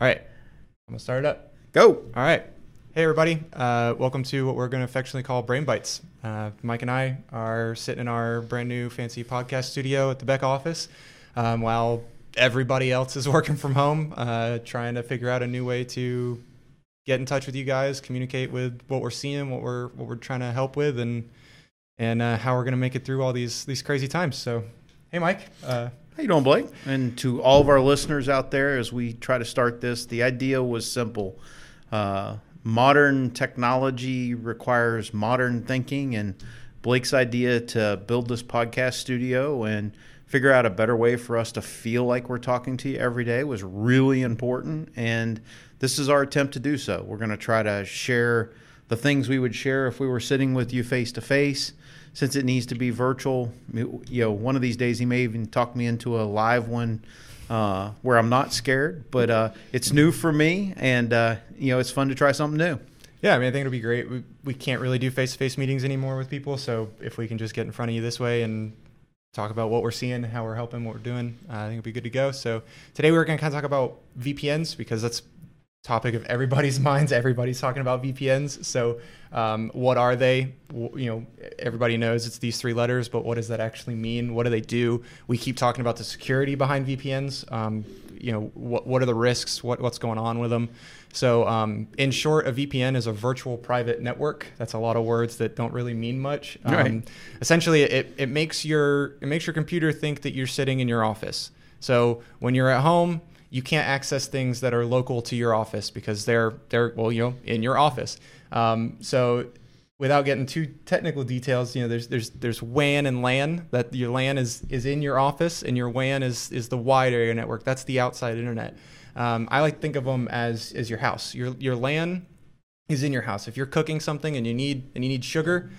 All right, I'm gonna start it up. Go. All right. Hey, everybody. Uh, welcome to what we're going to affectionately call Brain Bites. Uh, Mike and I are sitting in our brand new fancy podcast studio at the Beck office um, while everybody else is working from home, uh, trying to figure out a new way to get in touch with you guys, communicate with what we're seeing, what we're what we're trying to help with, and and uh, how we're going to make it through all these these crazy times. So, hey, Mike. Uh, How you doing, Blake? And to all of our listeners out there, as we try to start this, the idea was simple. Uh, modern technology requires modern thinking, and Blake's idea to build this podcast studio and figure out a better way for us to feel like we're talking to you every day was really important. And this is our attempt to do so. We're going to try to share the things we would share if we were sitting with you face to face. Since it needs to be virtual, you know, one of these days he may even talk me into a live one uh, where I'm not scared. But uh, it's new for me, and uh, you know, it's fun to try something new. Yeah, I mean, I think it'll be great. We, we can't really do face to face meetings anymore with people. So if we can just get in front of you this way and talk about what we're seeing, how we're helping, what we're doing, uh, I think it'll be good to go. So today we're going to kind of talk about VPNs because that's topic of everybody's minds. Everybody's talking about VPNs. So um, what are they? W- You know, everybody knows it's these three letters, but what does that actually mean? What do they do? We keep talking about the security behind VPNs. Um, you know, what what are the risks? What what's going on with them? So, um, in short, a VPN is a virtual private network. That's a lot of words that don't really mean much. Um, Right. Essentially, it, it makes your it makes your computer think that you're sitting in your office. So when you're at home, you can't access things that are local to your office because they're they're well, you know, in your office. Um, so without getting too technical details, you know, there's there's there's WAN and LAN. That your LAN is is in your office, and your WAN is is the wide area network. That's the outside internet. Um, I like to think of them as as your house. Your your LAN is in your house. If you're cooking something and you need and you need sugar,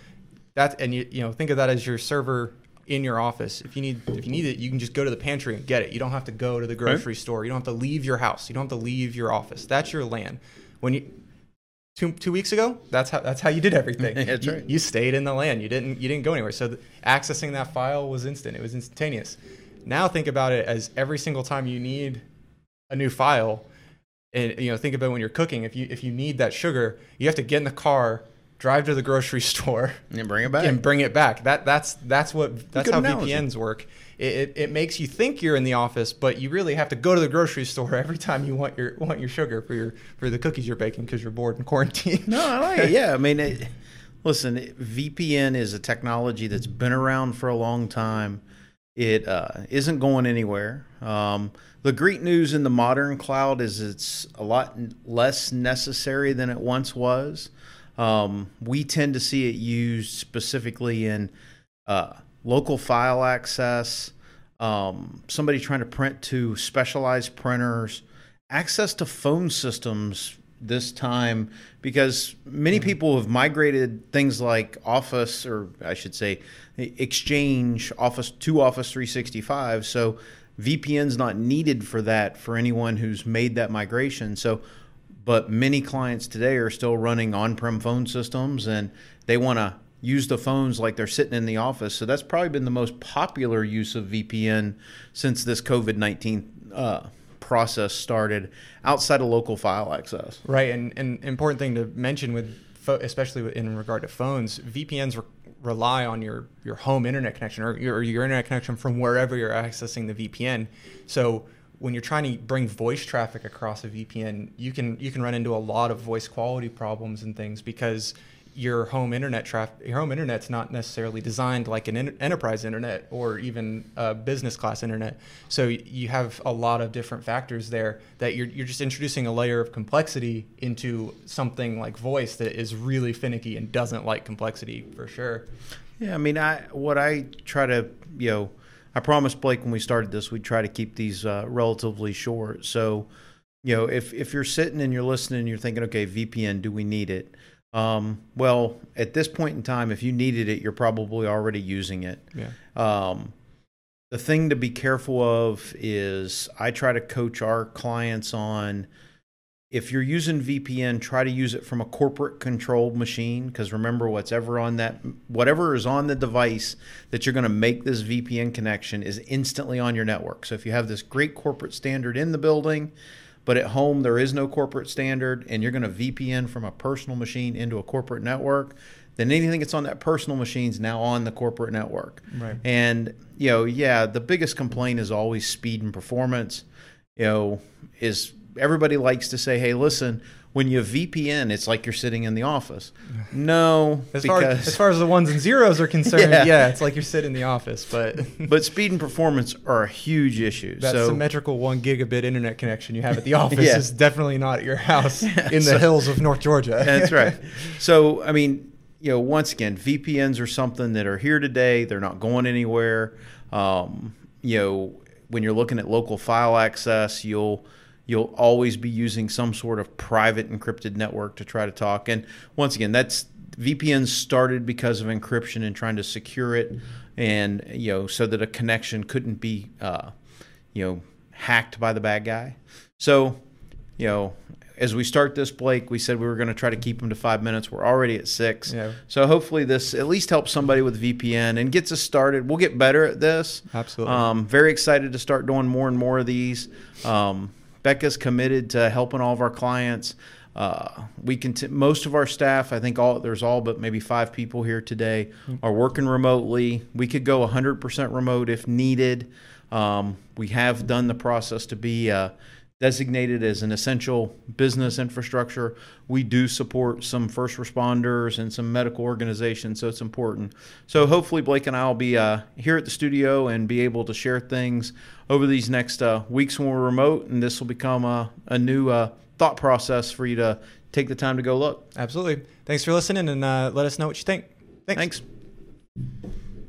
that and you you know think of that as your server in your office. If you need if you need it, you can just go to the pantry and get it. You don't have to go to the grocery store. You don't have to leave your house. You don't have to leave your office. That's your LAN. When you two two weeks ago, that's how that's how you did everything. That's you, right. You stayed in the LAN. You didn't you didn't go anywhere. So th- accessing that file was instant. It was instantaneous. Now think about it as every single time you need a new file, and you know think about when you're cooking. If you if you need that sugar, you have to get in the car, drive to the grocery store, And bring it back. and bring it back. That that's that's what that's how analogy. VPNs work. It, it, it makes you think you're in the office, but you really have to go to the grocery store every time you want your want your sugar for your for the cookies you're baking because you're bored in quarantine. No, I like it. Yeah, I mean, it, listen, VPN is a technology that's been around for a long time. It uh, isn't going anywhere. Um, the great news in the modern cloud is it's a lot less necessary than it once was. Um, we tend to see it used specifically in uh, local file access, um, somebody trying to print to specialized printers, access to phone systems this time because many people have migrated things like Office, or I should say, Exchange, Office to Office 365. So VPN's not needed for that for anyone who's made that migration. So, but many clients today are still running on-prem phone systems, and they want to use the phones like they're sitting in the office. So that's probably been the most popular use of VPN since this COVID 19 uh, process started outside of local file access. Right, and an important thing to mention with, pho- especially in regard to phones, VPNs re- rely on your your home internet connection or your, or your internet connection from wherever you're accessing the VPN. So when you're trying to bring voice traffic across a VPN, you can you can run into a lot of voice quality problems and things because your home internet traffic your home internet's not necessarily designed like an en- enterprise internet or even a business class internet. So you have a lot of different factors there that you're, you're just introducing a layer of complexity into something like voice that is really finicky and doesn't like complexity for sure. Yeah, I mean, I what I try to, you know, I promised Blake when we started this, we'd try to keep these uh, relatively short. So, you know, if if you're sitting and you're listening, and you're thinking, okay, VPN, do we need it? Um, well, at this point in time, if you needed it, you're probably already using it. yeah Um, the thing to be careful of is I try to coach our clients on if you're using VPN, try to use it from a corporate controlled machine because remember what's ever on that whatever is on the device that you're going to make this VPN connection is instantly on your network. So if you have this great corporate standard in the building, But at home, there is no corporate standard, and you're going to VPN from a personal machine into a corporate network. Then anything that's on that personal machine is now on the corporate network. Right. And you know, yeah, the biggest complaint is always speed and performance. You know, is everybody likes to say, "Hey, listen." When you VPN, it's like you're sitting in the office. No, As far, because as far as the ones and zeros are concerned, Yeah. yeah, it's like you're sitting in the office, but but speed and performance are a huge issue. that so symmetrical one gigabit internet connection you have at the office Yeah. is definitely not at your house in the hills of North Georgia. That's right. So, I mean, you know, once again, VPNs are something that are here today. They're not going anywhere. Um, you know, when you're looking at local file access, you'll you'll always be using some sort of private encrypted network to try to talk. And once again, that's VPNs started because of encryption and trying to secure it, and you know, so that a connection couldn't be, uh, you know, hacked by the bad guy. So, you know, as we start this, Blake, we said we were going to try to keep them to five minutes. We're already at six. Yeah. So hopefully this at least helps somebody with VPN and gets us started. We'll get better at this. Absolutely. Um, very excited to start doing more and more of these. Um, Becca's committed to helping all of our clients. Uh, we can most of our staff, I think all there's all but maybe five people here today are working remotely. We could go 100% remote if needed. Um, we have done the process to be uh, designated as an essential business infrastructure. We do support some first responders and some medical organizations, so it's important. So hopefully, Blake and I will be uh, here at the studio and be able to share things over these next uh, weeks when we're remote, and this will become a, a new uh, thought process for you to take the time to go look. Absolutely. Thanks for listening and uh, let us know what you think. Thanks. Thanks.